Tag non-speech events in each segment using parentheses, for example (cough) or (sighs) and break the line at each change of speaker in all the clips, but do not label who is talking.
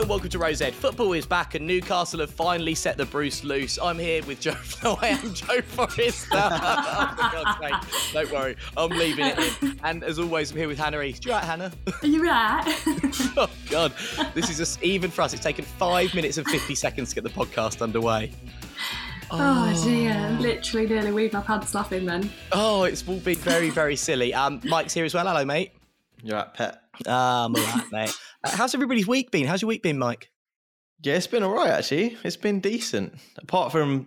Hello and welcome to Rose Ed. Football is back and Newcastle have finally set the Bruce loose. I'm here with Joe. (laughs) No, I am Joe Forrester. (laughs) oh, for God's sake. Don't worry, I'm leaving it in. And as always, I'm here with Hannah East. You right, Hannah?
Are you right? (laughs)
oh God, this is just, even for us. It's taken five minutes and 50 seconds to get the podcast underway.
oh dear, literally nearly weaved my pants laughing then.
Oh, it's all been very, very silly. Um, Mike's here as well. Hello, mate.
You're right, pet.
Ah, I'm all right, (laughs) mate. Uh, how's everybody's week been? How's your week been, Mike?
Yeah, it's been all right actually. It's been decent. Apart from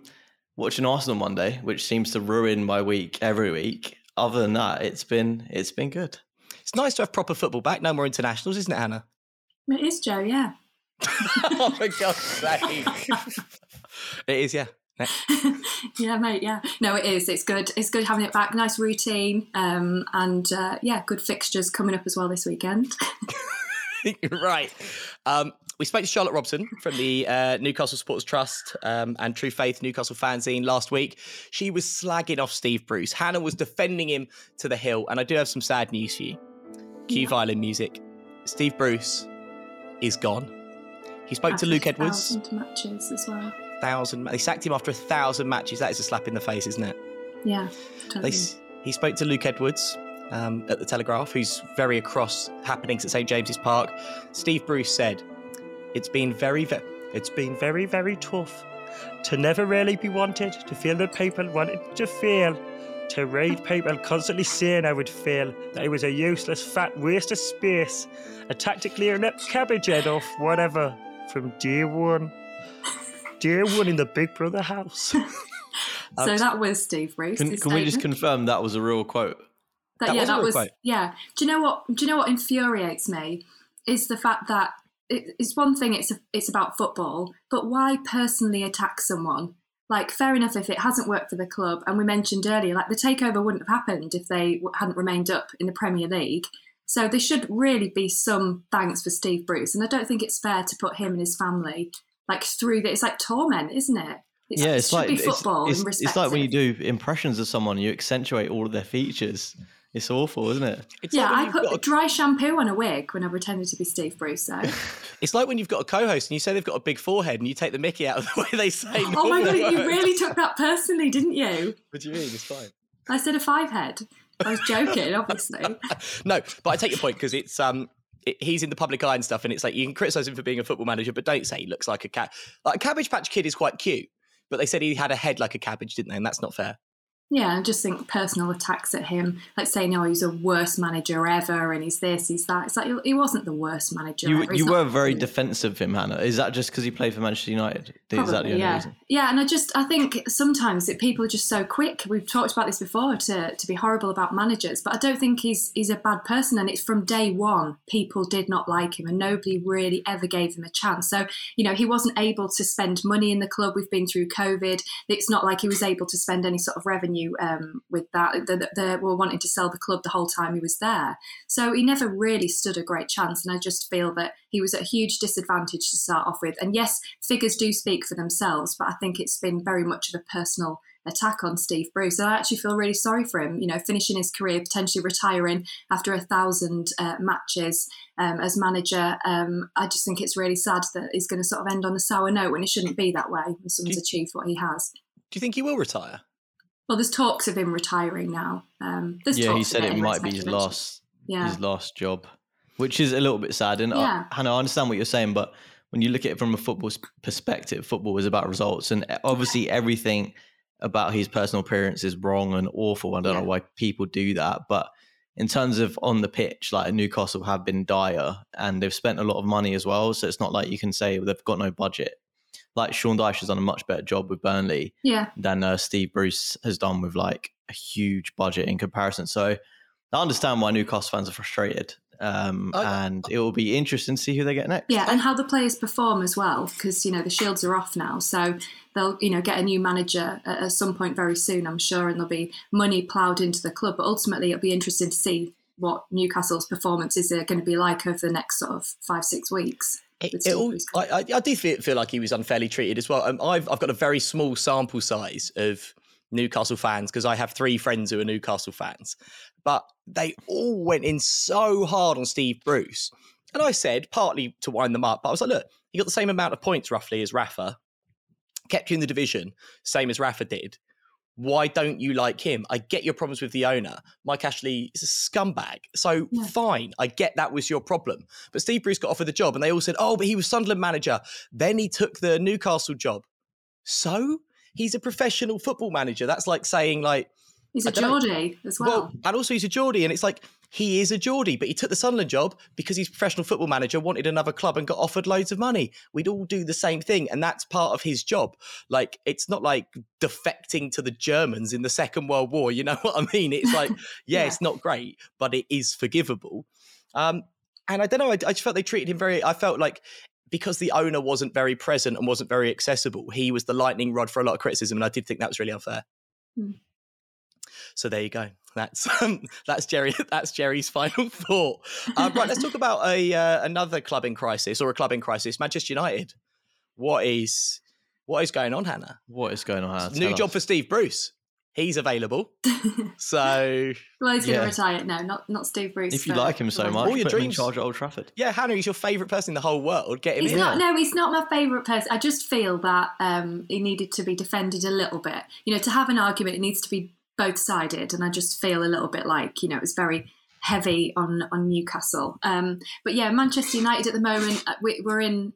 watching Arsenal Monday, which seems to ruin my week every week. Other than that, it's been it's been good.
It's nice to have proper football back. No more internationals, isn't it, Hannah?
It is Joe, yeah. (laughs)
oh, for God's sake. (laughs) it is, yeah. (laughs)
yeah, mate. Yeah, no, it is. It's good. It's good having it back. Nice routine, um, and uh, yeah, good fixtures coming up as well this weekend. (laughs)
right. Um, we spoke to Charlotte Robson from the uh, Newcastle Supporters Trust um, and True Faith Newcastle fanzine last week. She was slagging off Steve Bruce. Hannah was defending him to the hill, and I do have some sad news for you. Cue yeah. violin music. Steve Bruce is gone. He spoke to Luke Edwards.
matches as well
thousand. They sacked him after a thousand matches. That is a slap in the face, isn't it?
Yeah, totally.
They, he spoke to Luke Edwards um, at the Telegraph, who's very across happenings at St James's Park. Steve Bruce said, "It's been very, ve- it's been very, very tough to never really be wanted, to feel that people wanted to feel." To read people constantly saying I would feel that I was a useless fat waste of space, a tactically inept cabbage head off whatever from day one dear one in the Big Brother house. (laughs)
so um, that was Steve Bruce.
Can, can we just confirm that was a real quote?
That, that yeah, was that was quote. yeah. Do you know what? Do you know what infuriates me is the fact that it, it's one thing. It's a, it's about football, but why personally attack someone? Like, fair enough if it hasn't worked for the club, and we mentioned earlier, like the takeover wouldn't have happened if they hadn't remained up in the Premier League. So there should really be some thanks for Steve Bruce, and I don't think it's fair to put him and his family like through that. It's like torment, isn't it?
It's, yeah, it's it like football. It's, it's, it's, like when you do impressions of someone, you accentuate all of their features. It's awful, isn't it?
It's
yeah,
like
I put a... dry shampoo on a wig when I pretended to be Steve Bruce. So (laughs)
it's like when you've got a co-host and you say they've got a big forehead, and you take the Mickey out of the (laughs) way they say.
oh my god, you really took that personally, didn't you?
What do you mean? It's fine.
I said a five head. I was joking, obviously. (laughs)
no, but I take your point because it's um he's in the public eye and stuff, and it's like you can criticize him for being a football manager, but don't say he looks like a cat. Like a Cabbage Patch Kid is quite cute, but they said he had a head like a cabbage, didn't they? And that's not fair.
Yeah, I just think personal attacks at him, like saying, "Oh, he's a worst manager ever," and he's this, he's that. It's like he wasn't the worst manager.
You,
ever.
you were very defensive of him, Hannah. Is that just because he played for Manchester United?
Probably,
Is that the only
yeah.
reason?
Yeah, and I just I think sometimes people are just so quick. We've talked about this before to to be horrible about managers, but I don't think he's he's a bad person. And it's from day one, people did not like him, and nobody really ever gave him a chance. So you know, he wasn't able to spend money in the club. We've been through COVID. It's not like he was able to spend any sort of revenue um, with that. They, they were wanting to sell the club the whole time he was there. So he never really stood a great chance. And I just feel that he was at a huge disadvantage to start off with. And yes, figures do speak for themselves, but I think it's been very much of a personal attack on Steve Bruce. And I actually feel really sorry for him, you know, finishing his career, potentially retiring after a thousand uh, matches um, as manager. Um, I just think it's really sad that he's going to sort of end on a sour note when it shouldn't be that way when someone's
you,
achieved what he has.
Do you think he will retire?
Well, there's talks of him retiring now. Um, there's
yeah, he said
of
it might be his last
Yeah.
his last job, which is a little bit sad. And
Yeah.
I, Hannah, I understand what you're saying, but when you look at it from a football perspective, football is about results, and uh, obviously everything about his personal appearance is wrong and awful. I don't
Yeah.
know why people do that, but in terms of on the pitch, like Newcastle have been dire, and they've spent a lot of money as well. So it's not like you can say they've got no budget. Like Sean Dyche has done a much better job with Burnley
Yeah.
than uh, Steve Bruce has done with like a huge budget in comparison. So I understand why Newcastle fans are frustrated. Um,
I-
and it will be interesting to see who they get next.
Yeah, and how the players perform as well, because you know the shields are off now, so they'll you know get a new manager at, at some point very soon, I'm sure, and there'll be money ploughed into the club. But ultimately, it'll be interesting to see what Newcastle's performances are going to be like over the next sort of five six weeks.
It, it
all—I
I, I do feel, feel like he was unfairly treated as well. Um, I've, I've got a very small sample size of Newcastle fans because I have three friends who are Newcastle fans, but they all went in so hard on Steve Bruce. And I said, partly to wind them up, but I was like, look, he got the same amount of points roughly as Rafa, kept you in the division, same as Rafa did. Why don't you like him? I get your problems with the owner. Mike Ashley is a scumbag. So
Yeah.
fine, I get that was your problem. But Steve Bruce got offered the job and they all said, oh, but he was Sunderland manager. Then he took the Newcastle job. So he's a professional football manager. That's like saying, like,
He's a. Geordie as well. well.
and also he's a Geordie, and it's like he is a Geordie, but he took the Sunderland job because he's professional football manager, wanted another club, and got offered loads of money. We'd all do the same thing, and that's part of his job. Like it's not like defecting to the Germans in the Second World War. You know (laughs) what I mean? It's like, (laughs) yeah,
Yeah.
it's not great, but it is forgivable. Um, and I don't know. I, I just felt they treated him very. I felt like because the owner wasn't very present and wasn't very accessible, he was the lightning rod for a lot of criticism, and I did think that was really unfair.
Hmm.
So there you go. That's (laughs) um, that's Jerry. (laughs) That's Jerry's (laughs) final thought. Um, right, let's talk about a uh, another club in crisis or a club in crisis. Manchester United. What is what is going on, Hannah?
What is going on? Hannah?
New
Tell
job
us.
for Steve Bruce. He's available. So
well, he's going to
yeah.
retire. No, not not Steve Bruce.
If you like him so much,
All your
put him in
dreams.
charge at Old Trafford.
yeah, Hannah, he's your favourite person in the whole world. Get him
He's
in.
not. No, he's not my favourite person. I just feel that um, he needed to be defended a little bit. You know, to have an argument, it needs to be both sided, and I just feel a little bit like you know it was very heavy on on Newcastle. Um, but yeah, Manchester United at the moment, uh, we, we're in.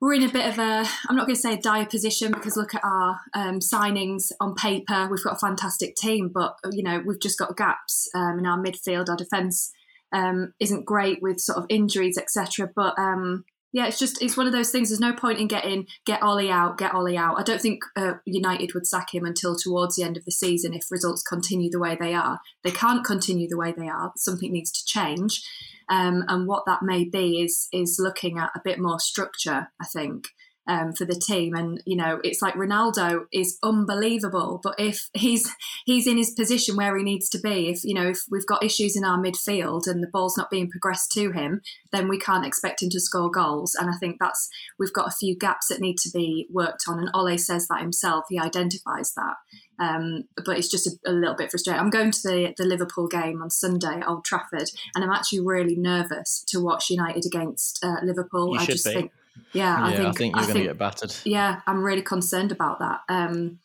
We're in a bit of a, I'm not going to say a dire position because look at our um, signings on paper. We've got a fantastic team, but you know we've just got gaps um, in our midfield. Our defence um, isn't great with sort of injuries, etc. But um, yeah, it's just it's one of those things. There's no point in getting get Ollie out, get Ollie out. I don't think uh, United would sack him until towards the end of the season if results continue the way they are. They can't continue the way they are. Something needs to change, um, and what that may be is is looking at a bit more structure. I think. Um, for the team, and you know, it's like Ronaldo is unbelievable, but if he's he's in his position where he needs to be, if you know, if we've got issues in our midfield and the ball's not being progressed to him, then we can't expect him to score goals. And I think that's we've got a few gaps that need to be worked on. And Ole says that himself; he identifies that. Um, but it's just a, a little bit frustrating. I'm going to the the Liverpool game on Sunday at Old Trafford, and I'm actually really nervous to watch United against uh, Liverpool.
You
I just
be.
think, yeah,
Yeah,
I think
I think you're going to get battered.
yeah, I'm really concerned about that. Um,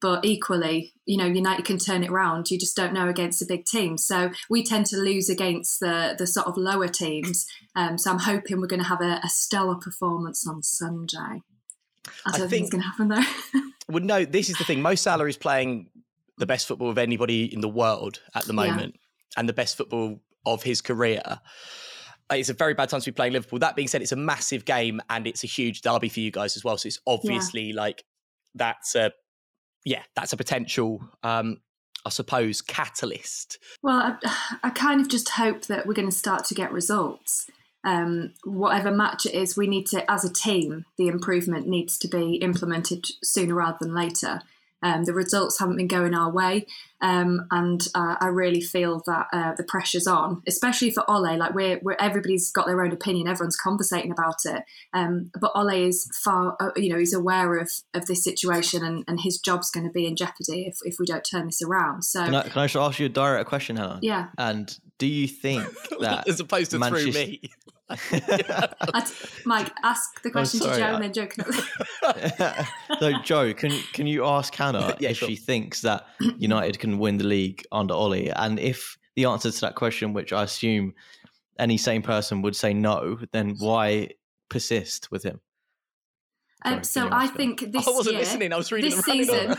but equally, you know, United can turn it around. You just don't know against a big team. So we tend to lose against the the sort of lower teams. Um, so I'm hoping we're going to have a, a stellar performance on Sunday. I
I
don't think,
think-
it's going to happen though. (laughs)
Well, no, this is the thing. Mo Salah is playing the best football of anybody in the world at the moment yeah. and the best football of his career. It's a very bad time to be playing Liverpool. That being said, it's a massive game and it's a huge derby for you guys as well. So it's obviously yeah. like that's a yeah, that's a potential um I suppose catalyst.
Well, I, I kind of just hope that we're going to start to get results um, whatever match it is, we need to, as a team, the improvement needs to be implemented sooner rather than later. Um, the results haven't been going our way, um, and uh, I really feel that uh, the pressure's on, especially for Ole. Like we're, we're, everybody's got their own opinion, everyone's conversating about it. Um, but Ole is far, uh, you know, he's aware of of this situation, and, and his job's going to be in jeopardy if, if we don't turn this around. So,
can I, can I ask you a direct question, Hannah?
Yeah.
And do you think (laughs) that
as opposed to Manchester... through me? (laughs)
Mike, ask the question sorry, to Joe I... and then Joe can.
so, (laughs) Joe, can can you ask Hannah (laughs) yeah, if sure. she thinks that United can win the league under Ollie, and if the answer to that question, which I assume any sane person would say no, then why persist with him?
Um, so I think this
I wasn't
year,
listening. I was reading
this season.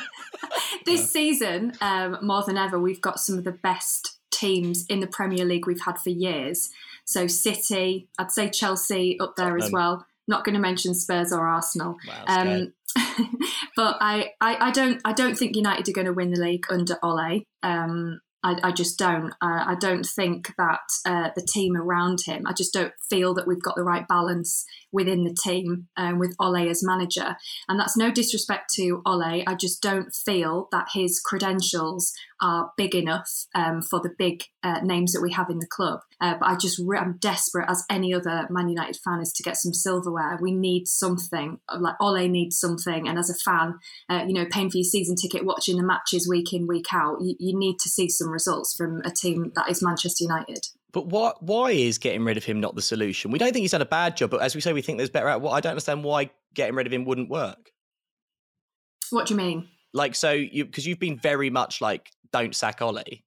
this yeah. season, um, more than ever, we've got some of the best teams in the Premier League we've had for years. So City, I'd say Chelsea up there as well. Not going to mention Spurs or Arsenal. Wow, um, (laughs) but I, I, I, don't I don't think United are going to win the league under Ole. Um, I, I, just don't. I, I don't think that uh, the team around him. I just don't feel that we've got the right balance within the team um, with Ole as manager. And that's no disrespect to Ole. I just don't feel that his credentials are big enough um, for the big uh, names that we have in the club. Uh, but I just re- I'm desperate as any other Man United fan is to get some silverware. We need something like Ole needs something, and as a fan, uh, you know, paying for your season ticket, watching the matches week in week out, you, you need to see some results from a team that is Manchester United.
But why why is getting rid of him not the solution? We don't think he's done a bad job, but as we say, we think there's better out. Well, I don't understand why getting rid of him wouldn't work.
What do you mean?
Like so, you because you've been very much like don't sack Ollie.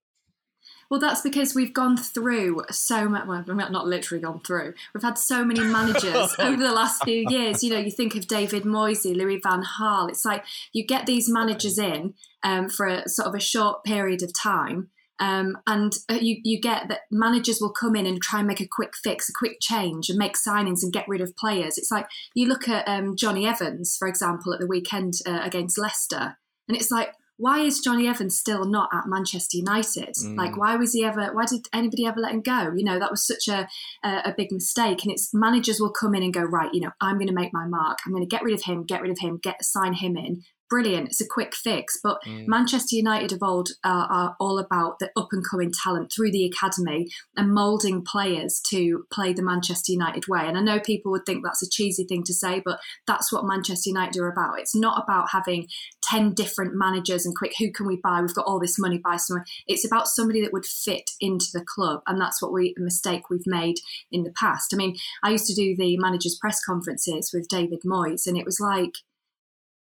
Well, that's because we've gone through so much. Well, not literally gone through. We've had so many managers (laughs) over the last few years. You know, you think of David Moyes, Louis Van Gaal. It's like you get these managers in um, for a sort of a short period of time, um, and uh, you, you get that managers will come in and try and make a quick fix, a quick change, and make signings and get rid of players. It's like you look at um, Jonny Evans, for example, at the weekend uh, against Leicester, and it's like, why is Jonny Evans still not at Manchester United? Mm. Like, why was he ever? Why did anybody ever let him go? You know, that was such a a, a big mistake. And it's managers will come in and go, right, you know, I'm going to make my mark. I'm going to get rid of him, get rid of him, get sign him in, brilliant. It's a quick fix. But mm. Manchester United of old uh, are all about the up and coming talent through the academy and moulding players to play the Manchester United way. And I know people would think that's a cheesy thing to say, but that's what Manchester United are about. It's not about having 10 different managers and quick, who can we buy? We've got all this money, buy someone. It's about somebody that would fit into the club. And that's what we, a mistake we've made in the past. I mean, I used to do the managers' press conferences with David Moyes, and it was like,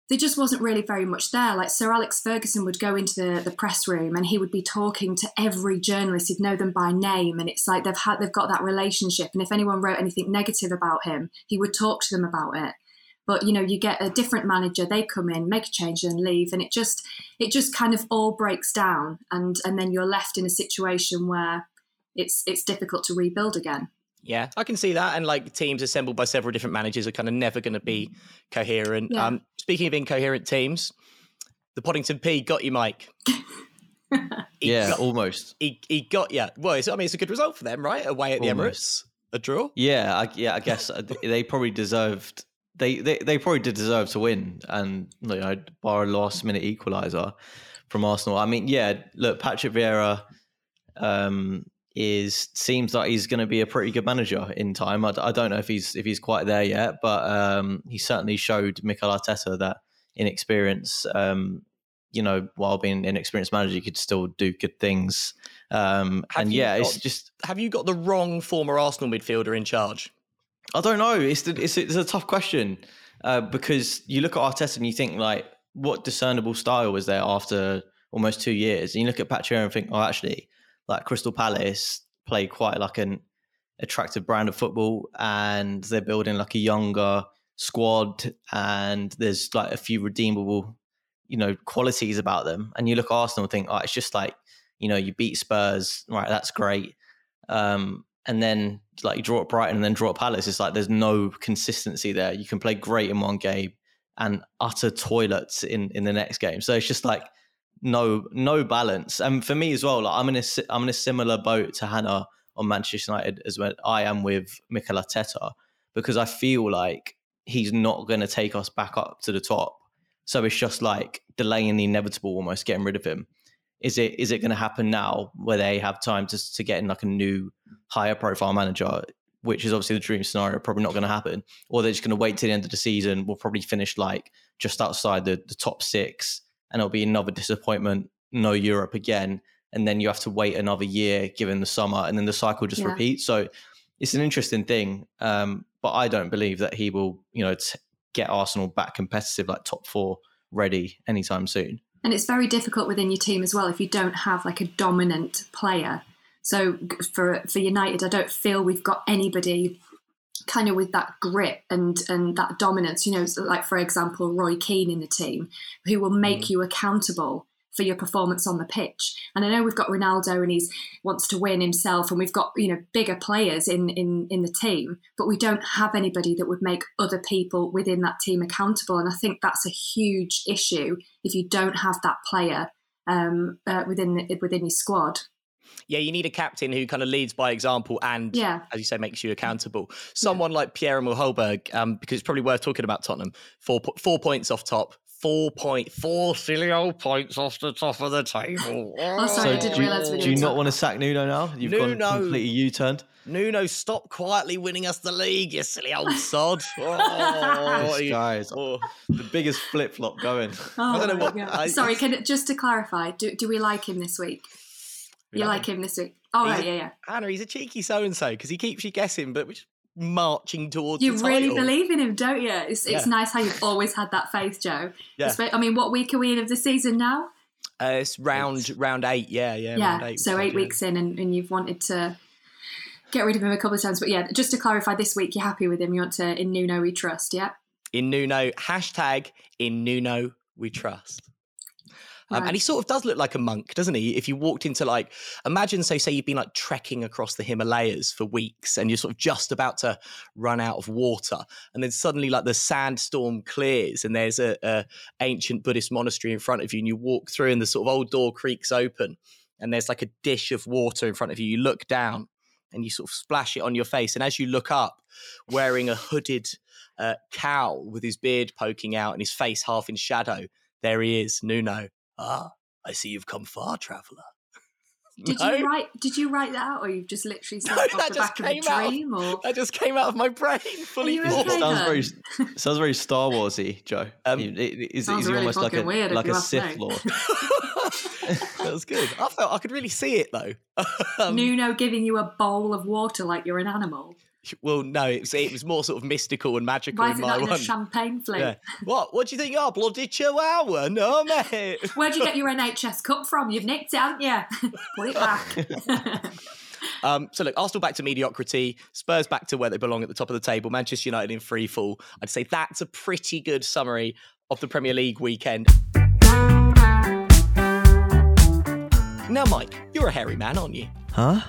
there just wasn't really very much there. Like Sir Alex Ferguson would go into the, the press room and he would be talking to every journalist. He'd know them by name, and it's like they've had they've got that relationship. And if anyone wrote anything negative about him, he would talk to them about it. But you know, you get a different manager, they come in, make a change, and leave, and it just it just kind of all breaks down, and and then you're left in a situation where it's it's difficult to rebuild again.
Yeah, I can see that. And like teams assembled by several different managers are kind of never going to be coherent. Yeah. Um, speaking of incoherent teams, the Poddington P got you, Mike. (laughs)
yeah, got, almost.
He, he got you. Well, I mean, it's a good result for them, right? Away at the almost. Emirates, a draw.
Yeah, I, yeah. I guess uh, they probably deserved. They, they they probably did deserve to win, and you know, bar a last minute equaliser from Arsenal. I mean, yeah. Look, Patrick Vieira. Um, is seems like he's going to be a pretty good manager in time. I, I, don't know if he's if he's quite there yet, but um, he certainly showed Mikel Arteta that inexperience, um, you know, while being an experienced manager, you could still do good things. Um, and yeah, got, it's just
have you got the wrong former Arsenal midfielder in charge?
I don't know. It's the, it's, it's a tough question uh, because you look at Arteta and you think like, what discernible style was there after almost two years? And you look at Patrick and think, oh, actually like Crystal Palace play quite like an attractive brand of football and they're building like a younger squad and there's like a few redeemable you know qualities about them, and you look at Arsenal and think, oh, it's just like you know you beat Spurs, right? That's great. Um, and then like you draw at Brighton and then draw at Palace. It's like there's no consistency there. You can play great in one game and utter toilets in in the next game. So it's just like no no balance. And for me as well, like I'm in a I'm in a similar boat to Hannah on Manchester United as well. I am with Mikel Arteta because I feel like he's not going to take us back up to the top. So it's just like delaying the inevitable, almost getting rid of him. Is it is it going to happen now where they have time to to get in like a new higher profile manager, which is obviously the dream scenario, probably not going to happen, or they're just going to wait till the end of the season. We'll probably finish like just outside the the top six, and it'll be another disappointment. No Europe again, and then you have to wait another year given the summer, and then the cycle just yeah. repeats. So it's an interesting thing, um, but I don't believe that he will, you know, t- get Arsenal back competitive, like top four ready anytime soon.
And it's very difficult within your team as well if you don't have like a dominant player. So for for United, I don't feel we've got anybody kind of with that grit and and that dominance. You know, like for example, Roy Keane in the team, who will make mm. you accountable for your performance on the pitch. And I know we've got Ronaldo and he wants to win himself, and we've got you know bigger players in in in the team, but we don't have anybody that would make other people within that team accountable. And I think that's a huge issue if you don't have that player um, uh, within the, within your squad.
Yeah, you need a captain who kind of leads by example and, yeah. as you say, makes you accountable. Someone yeah. like Pierre-Emile Højbjerg, um, because it's probably worth talking about Tottenham. Four four points off top, four point four silly old points off the top of the table. (laughs)
Oh, sorry, so I didn't realize.
Do you not want to sack Nuno now? You've Nuno, gone completely U-turned.
Nuno, stop quietly winning us the league, you silly old (laughs) sod. Oh,
this guy's oh. the biggest flip flop going.
Oh, I don't know what. I, sorry, can just to clarify, do do we like him this week? You like him this week? Oh, right, yeah, yeah.
Anna, he's a cheeky so and so because he keeps you guessing, but which marching towards
you really believe in him don't you? It's, it's yeah. nice how you've always had that faith joe. Yeah. i mean what week are we in of the season now?
Uh, it's round round eight yeah yeah
yeah eight, so eight weeks in and, and you've wanted to get rid of him a couple of times but yeah just to clarify this week you're happy with him? You want to in nuno we trust yeah?
In nuno hashtag in nuno we trust um, right. And he sort of does look like a monk, doesn't he? If you walked into like, imagine, so say you've been like trekking across the Himalayas for weeks and you're sort of just about to run out of water. And then suddenly like the sandstorm clears and there's a, a ancient Buddhist monastery in front of you and you walk through and the sort of old door creaks open and there's like a dish of water in front of you. You look down and you sort of splash it on your face. And as you look up, wearing a hooded uh, cowl with his beard poking out and his face half in shadow, there he is, Nuno. Ah, I see you've come far, traveller. (laughs)
Did no? you write? Did you write that out, or you've just literally said no, (laughs) off that the just back came of a dream?
Out,
or
that just came out of my brain, (laughs) fully
okay,
sounds very sounds very Star Warsy, Joe. Um, is, is
really
almost like a like a Sith
Lord?
that was good. I felt I could really see it though.
um, Nuno giving you a bowl of water like you're an animal. (laughs)
Well, no, it was, it was more sort of mystical and magical Why is
in my one. champagne flute? Yeah.
What? What do you think you are, bloody chihuahua? No, mate. (laughs)
Where'd you get your NHS cup from? You've nicked it, haven't you? (laughs) Put it back.
Um, so look, Arsenal back to mediocrity, Spurs back to where they belong at the top of the table, Manchester United in free fall. I'd say that's a pretty good summary of the Premier League weekend. Now, Mike, you're a hairy man, aren't you?
Huh?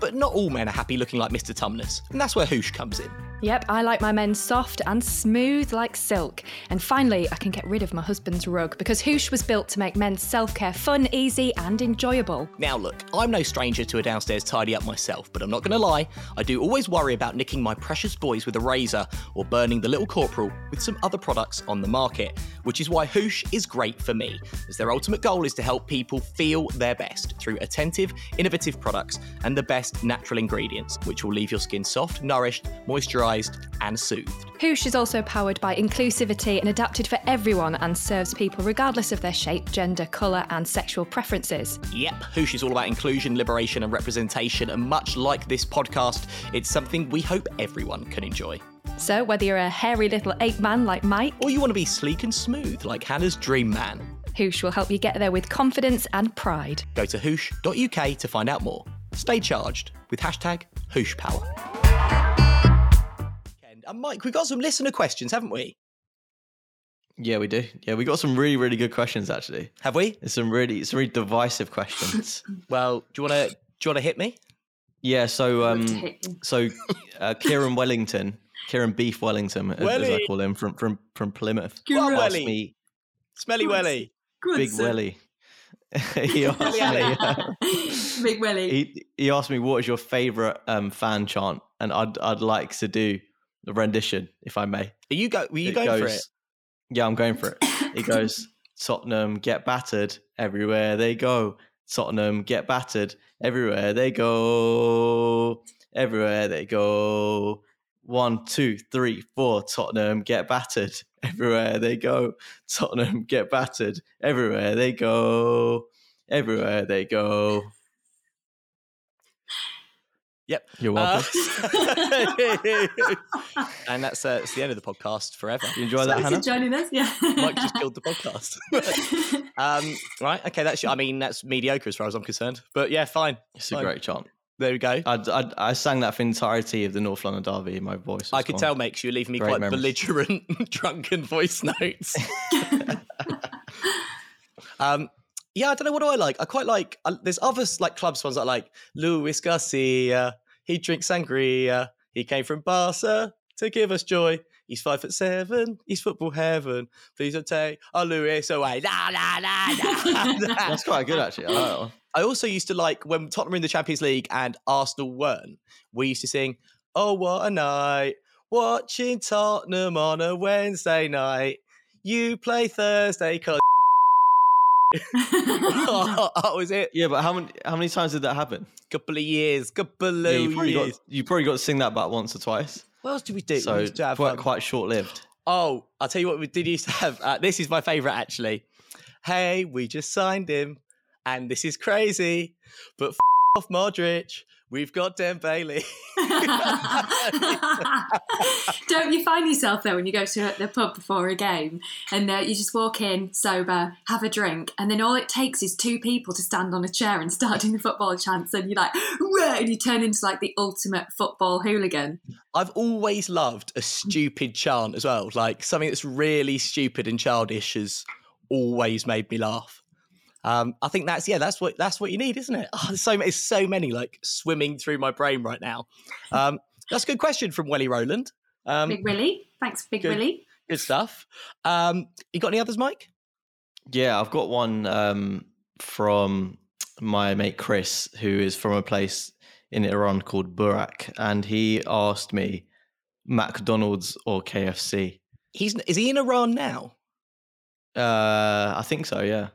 But not all men are happy looking like Mr. Tumnus, and that's where Hoosh comes in.
Yep, I like my men soft and smooth like silk. And finally, I can get rid of my husband's rug because Hoosh was built to make men's self care fun, easy, and enjoyable.
Now, look, I'm no stranger to a downstairs tidy up myself, but I'm not going to lie, I do always worry about nicking my precious boys with a razor or burning the little corporal with some other products on the market, which is why Hoosh is great for me, as their ultimate goal is to help people feel their best through attentive, innovative products and the best natural ingredients, which will leave your skin soft, nourished, moisturized and soothed.
Hoosh is also powered by inclusivity and adapted for everyone and serves people regardless of their shape, gender, colour, and sexual preferences.
Yep, Hoosh is all about inclusion, liberation, and representation, and much like this podcast, it's something we hope everyone can enjoy.
So, whether you're a hairy little ape man like Mike,
or you want to be sleek and smooth like Hannah's dream man,
Hoosh will help you get there with confidence and pride.
Go to hoosh.uk to find out more. Stay charged with hashtag HooshPower. And Mike, we've got some listener questions, haven't we?
Yeah, we do. Yeah, we got some really, really good questions actually.
Have we?
It's some really, some really divisive questions. (laughs)
well, do you want to do you want to hit me?
Yeah. So, um, so uh, Kieran Wellington, Kieran Beef Wellington, as, as I call him, from from from Plymouth.
Kieran Welly. Me, Smelly
Good.
Welly.
Good
Big
sir.
Welly. (laughs) he asked me. uh, (laughs)
Big Willie.
he, he asked me what is your favorite um, fan chant, and I'd I'd like to do a rendition if I may.
Are you go? Were you
It
going for it?
Yeah, I'm going for it. It goes Tottenham get battered everywhere they go. Tottenham get battered everywhere they go. Everywhere they go. One, two, three, four. Tottenham get battered (laughs) everywhere they go. Tottenham get battered everywhere they go. Everywhere they go.
Yep.
You're welcome.
Uh, (laughs) and that's uh, it's the end of the podcast forever.
you enjoy that,
Thanks
Hannah?
joining us. Yeah.
Mike just killed the podcast. (laughs) um, right. Okay. That's. I mean, that's mediocre as far as I'm concerned. But yeah, fine.
It's a great chant.
There we go.
I, I, I sang that for the entirety of the North London Derby in my voice.
I
was
could
gone.
tell, mate, 'cause you were leaving me
Great
quite
memories.
belligerent, (laughs) drunken voice notes. um, yeah, I don't know. What do I like? I quite like. Uh, there's other like clubs ones that I like. Luis Garcia. He drinks sangria. He came from Barca to give us joy. He's five foot seven. He's football heaven. Please don't take our Luis away. La, la, la, la, la. (laughs)
That's quite good, actually. I like.
I also used to like when Tottenham were in the Champions League and Arsenal weren't. We used to sing, "Oh what a night, watching Tottenham on a Wednesday night. You play Thursday, cause." that was it.
Yeah, but how many how many times did that happen?
Couple of years, couple
Yeah,
of
you probably
years.
got you probably got to sing that back once or twice.
What else did we do? We
So
used to have,
quite
um,
quite short lived.
Oh, I'll tell you what we did used to have. Uh, this is my favourite actually. Hey, we just signed him, and this is crazy, but f- off Modric. We've got Dembélé. (laughs)
Don't you find yourself though when you go to the pub before a game and uh, you just walk in sober, have a drink, and then all it takes is two people to stand on a chair and start doing the football chants, and you're like, and you turn into like the ultimate football hooligan.
I've always loved a stupid chant as well. Like something that's really stupid and childish has always made me laugh. Um, I think that's yeah, that's what that's what you need, isn't it? (laughs) Oh, there's so there's so many like swimming through my brain right now. Um, that's a good question from Welly Rowland. Um,
Big Willie, thanks, Big
good.
Willie.
good stuff. Um, you got any others, Mike?
Yeah, I've got one um, from my mate Chris, who is from a place in Iran called Burak, and he asked me McDonald's or KFC.
He's is he in Iran now?
Uh, I think so. Yeah.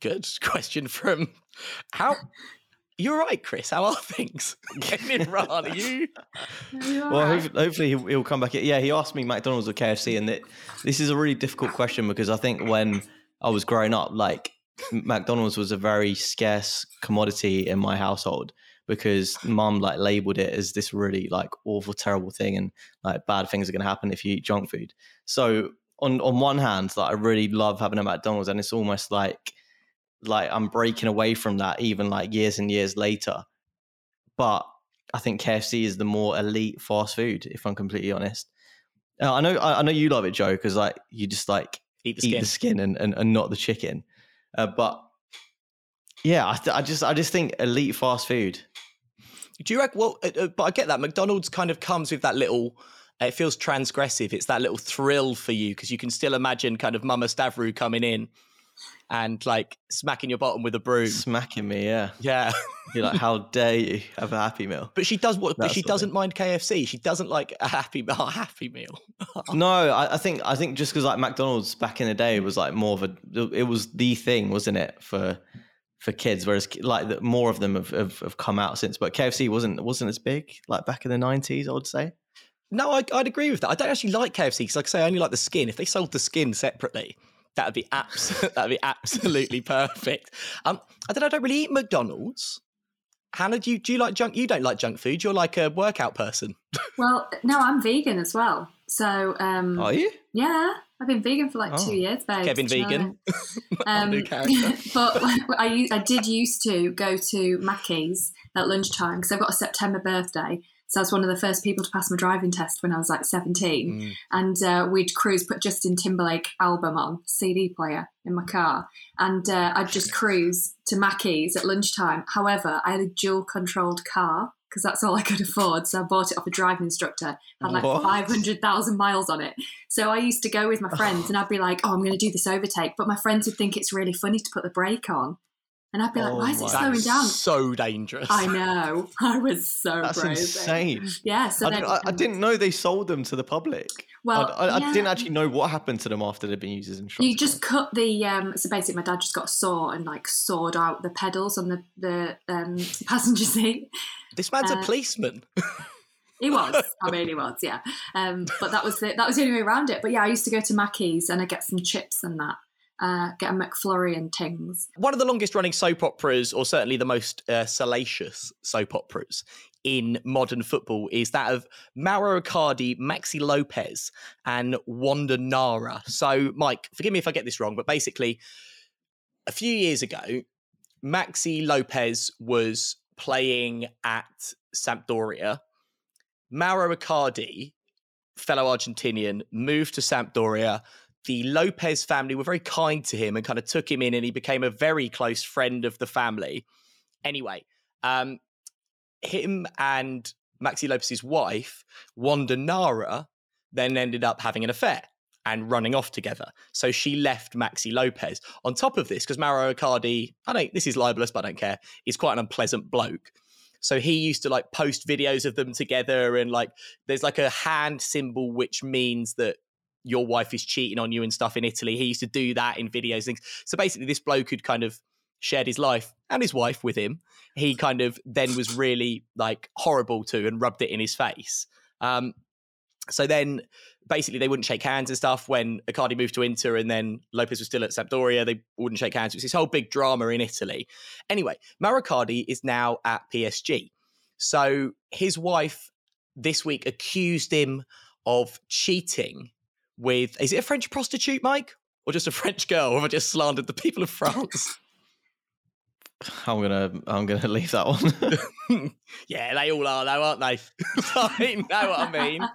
Good (laughs) question from how. You're right, Chris. How are things Getting in Iran? Are you?
Well, hopefully, hopefully he'll, he'll come back. Yeah, he asked me McDonald's or KFC, and it, this is a really difficult question because I think when I was growing up, like McDonald's was a very scarce commodity in my household because mum like labeled it as this really like awful, terrible thing, and like bad things are going to happen if you eat junk food. So on on one hand, like I really love having a McDonald's, and it's almost like like I'm breaking away from that even like years and years later. But I think KFC is the more elite fast food, if I'm completely honest. Uh, I know, I, I know you love it, Joe, because like you just like
Eat the
eat
skin.
the skin and, and, and not the chicken. Uh, but yeah, I, th- I just I just think elite fast food.
Do you reckon? Well, uh, uh, but I get that McDonald's kind of comes with that little. It feels transgressive. It's that little thrill for you because you can still imagine kind of Mama Stavru coming in and like smacking your bottom with a broom.
Smacking me, yeah.
Yeah,
You're like, how dare you have a Happy Meal?
but she does what? But she doesn't mind KFC. She doesn't like a happy a happy meal. (laughs)
No, I, I think I think just because like McDonald's back in the day was like more of a it was the thing, wasn't it for for kids? Whereas like the, more of them have, have, have come out since, but KFC wasn't wasn't as big like back in the nineties. I would say.
No, I, I'd agree with that. I don't actually like KFC because, like I say, I only like the skin. If they sold the skin separately, that'd be abs- (laughs) that'd be absolutely perfect. Um, I don't. know, I don't really eat McDonald's. Hannah, do you do you like junk? You don't like junk food. You're like a workout person. (laughs)
Well, no, I'm vegan as well. So, um,
Are you?
yeah, I've been vegan for like
Oh.
two years, babe.
Kevin
Do you know
Vegan. (laughs)
Um, but I, I did used to go to Mackey's at lunchtime because I've got a September birthday. So I was one of the first people to pass my driving test when I was like 17. Mm. And uh, we'd cruise, put Justin Timberlake album on, CD player in my car. And uh, I'd just cruise to Mackey's at lunchtime. However, I had a dual controlled car because that's all I could afford. So I bought it off a driving instructor, had like 500,000 miles on it. So I used to go with my friends (sighs) and I'd be like, oh, I'm going to do this overtake. But my friends would think it's really funny to put the brake on. And I'd be like, oh why is it slowing down?
So dangerous.
I know. (laughs) I was so
That's insane.
Yeah. So
I, didn't, I, I, didn't know they sold them to the public.
Well,
I,
yeah.
I, didn't actually know what happened to them after they'd been used as instructors.
You just cut the. Um, so basically, my dad just got a saw and like sawed out the pedals on the the um, (laughs) passenger seat.
This man's uh, a policeman.
He was. (laughs) I mean, he was. Yeah. Um, but that was the, that was the only way around it. But yeah, I used to go to Mackey's and I get some chips and that uh, get a McFlurry and tings.
One of the longest running soap operas, or certainly the most uh, salacious soap operas in modern football, is that of Mauro Icardi, Maxi Lopez, and Wanda Nara. So, Mike, forgive me if I get this wrong, but basically, a few years ago, Maxi Lopez was playing at Sampdoria. Mauro Icardi, fellow Argentinian, moved to Sampdoria the Lopez family were very kind to him and kind of took him in, and he became a very close friend of the family. Anyway, um, him and Maxi Lopez's wife, Wanda Nara, then ended up having an affair and running off together. So she left Maxi Lopez. On top of this, because Mauro Icardi, I don't this is libelous, but I don't care, he's quite an unpleasant bloke. So he used to like post videos of them together and like there's like a hand symbol which means that your wife is cheating on you and stuff in Italy. He used to do that in videos things. So basically, this bloke had kind of shared his life and his wife with him. He kind of then was really like horrible to and rubbed it in his face. Um, so then basically they wouldn't shake hands and stuff when Icardi moved to Inter and then Lopez was still at Sampdoria. They wouldn't shake hands. It was this whole big drama in Italy. Anyway, Mauro Icardi is now at PSG. So his wife this week accused him of cheating with is it a French prostitute, Mike, or just a French girl? Or have I just slandered the people of France? (laughs)
I'm gonna I'm gonna (laughs) leave that one. (laughs)
yeah, they all are though, aren't they? I know what I mean.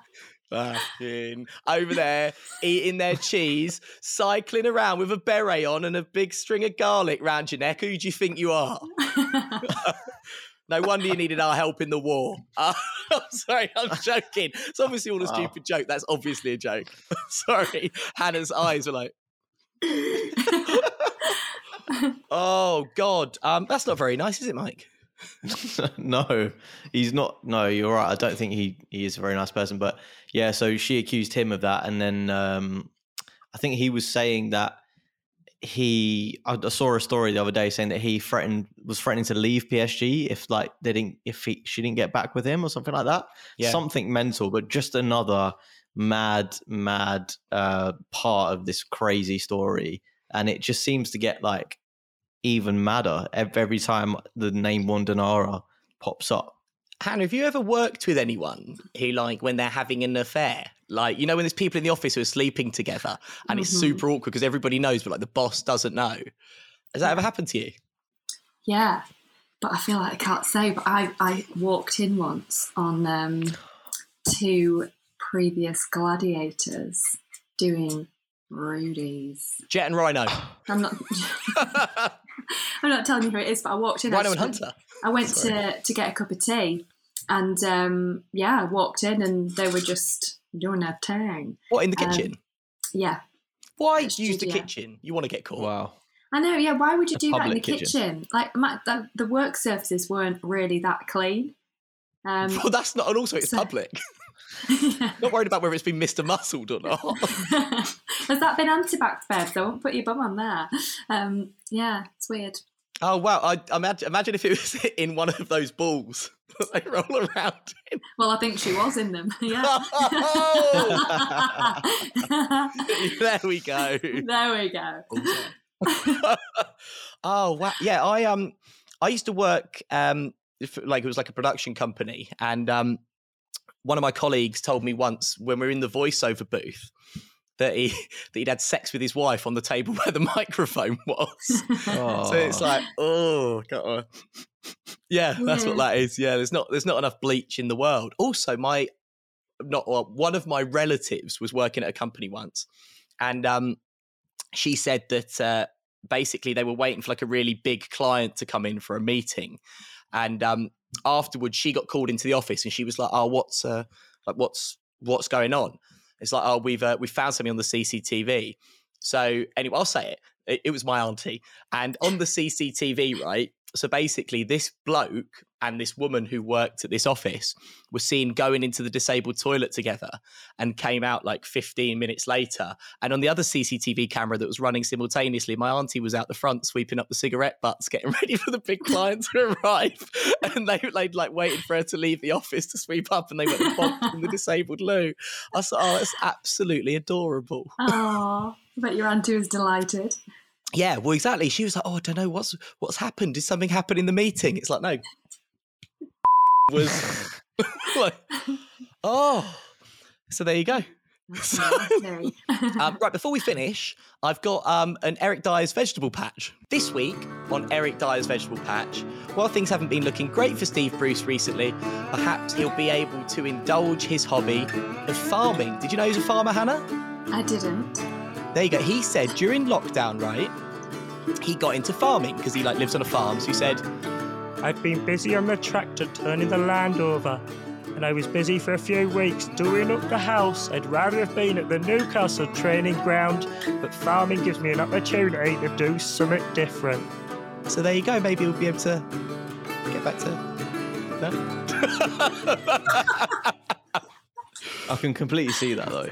Fucking over there eating their cheese, cycling around with a beret on and a big string of garlic round your neck. Who do you think you are? No wonder you needed our help in the war. (laughs) Uh, I'm sorry, I'm joking. It's obviously all a stupid oh. joke. That's obviously a joke. (laughs) sorry. Hannah's eyes were like. (laughs) oh God, um, that's not very nice, is it, Mike?
no, he's not. No, you're right. I don't think he he is a very nice person. But yeah, so she accused him of that, and then um, I think he was saying that he I saw a story the other day saying that he threatened was threatening to leave PSG if like they didn't if he, she didn't get back with him or something like that. Yeah. Something mental, but just another mad mad uh part of this crazy story and it just seems to get like even madder every time the name Wanda Nara pops up.
Hannah, have you ever worked with anyone who, like, when they're having an affair, like, you know, when there's people in the office who are sleeping together and mm-hmm. it's super awkward because everybody knows, but like the boss doesn't know? Has that ever happened to you?
Yeah, but I feel like I can't say. But I, I walked in once on um, two previous gladiators doing Rudy's.
Jet and Rhino.
I'm not. (laughs) I'm not telling you who it is, but I walked in.
Rhino and Hunter.
I went to to get a cup of tea, and um, yeah, I walked in and they were just doing their thing.
What in the um, kitchen? Um,
yeah.
Why use the kitchen? You want to get caught?
Wow.
I know. Yeah. Why would you do that in the kitchen? kitchen? Like my, the, the, work surfaces weren't really that clean.
Um, (laughs) well, that's not, and also it's so, public. yeah. (laughs) (laughs) Not worried about whether it's been Mr. Muscled or not.
Has that been anti-backed bed? So I won't put your bum on there. Um, yeah, it's weird.
Oh wow! I imagine, imagine if it was (laughs) in one of those balls that they roll around in.
Well, I think she was in them. (laughs) Yeah. (laughs)
there we go.
There we go.
oh wow! Yeah, I um, I used to work um, like it was like a production company, and um, one of my colleagues told me once when we were in the voiceover booth, that he (laughs) that he'd had sex with his wife on the table (laughs) where the microphone was. Oh. So it's like, oh, God. yeah, that's yeah. what that is. Yeah, there's not there's not enough bleach in the world. Also, my not well, one of my relatives was working at a company once, and um, she said that uh, basically they were waiting for like a really big client to come in for a meeting, and um, afterwards she got called into the office and she was like, "Oh, what's uh, like what's what's going on?" It's like, "Oh, we've uh, we found something on the CCTV." So anyway, I'll say it. it. It was my auntie, and on the CCTV, right, so basically, this bloke and this woman who worked at this office were seen going into the disabled toilet together and came out like 15 minutes later. And on the other CCTV camera that was running simultaneously, my auntie was out the front sweeping up the cigarette butts, getting (laughs) ready for the big client to arrive. (laughs) And they, they'd like waited for her to leave the office to sweep up and they went and in the disabled loo. I thought, oh, that's absolutely adorable.
Oh, I bet your auntie was delighted.
Yeah, well, exactly. She was like, "Oh, I don't know what's what's happened. Did something happen in the meeting?" It's like, no, (laughs) was (laughs) like, oh, so there you go. So, (laughs) um, right before we finish, I've got um, an Eric Dier's vegetable patch. This week on Eric Dier's vegetable patch, while things haven't been looking great for Steve Bruce recently, perhaps he'll be able to indulge his hobby of farming. Did you know he's a farmer, Hannah?
I didn't.
There you go. He said during lockdown, right? He got into farming because he like lives on a farm. So he said,
I've been busy on the tractor turning the land over, and I was busy for a few weeks doing up the house. I'd rather have been at the Newcastle training ground, but farming gives me an opportunity to do something different.
So there you go. Maybe we'll be able to get back to. No? (laughs)
I can completely see that though.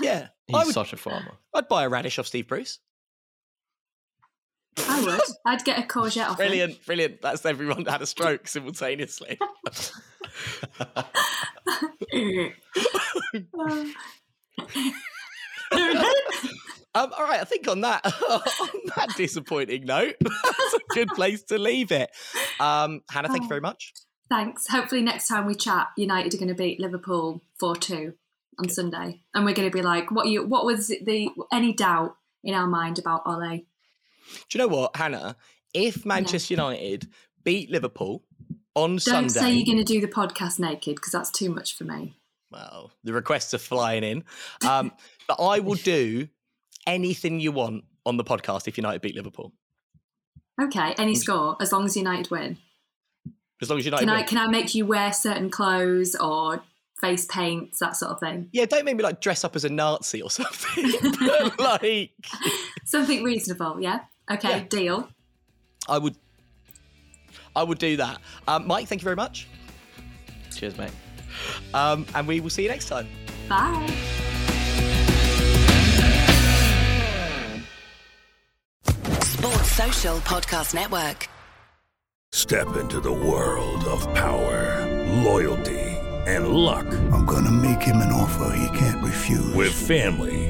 Yeah,
he's would, such a farmer.
I'd buy a radish off Steve Bruce.
I would. I'd get a courgette off.
Brilliant, him. brilliant. That's everyone had a stroke simultaneously. (laughs) Um, all right, I think on that (laughs) on that disappointing note, (laughs) that's a good place to leave it. Um, Hannah, thank oh, you very much.
Thanks. Hopefully, next time we chat, United are going to beat Liverpool four two on good. Sunday, and we're going to be like, "What you? What was the any doubt in our mind about Ole?"
Do you know what, Hannah? If Manchester yeah. United beat Liverpool on Sunday
Don't
Sunday,
say you're going to do the podcast naked because that's too much for me.
Well, the requests are flying in, um, (laughs) but I will do anything you want on the podcast if United beat Liverpool.
Okay, any score as long as United win.
As long as United
can
win.
I can I make you wear certain clothes or face paints that sort of thing?
Yeah, don't make me like dress up as a Nazi or (laughs) something. (laughs) like
something reasonable. Yeah. Okay, yeah. deal.
I would I would do that. Um, Mike, thank you very much.
Cheers, mate.
Um, and we will see you next time.
Bye.
Sports Social Podcast Network.
Step into the world of power, loyalty, and luck.
I'm going to make him an offer he can't refuse.
With family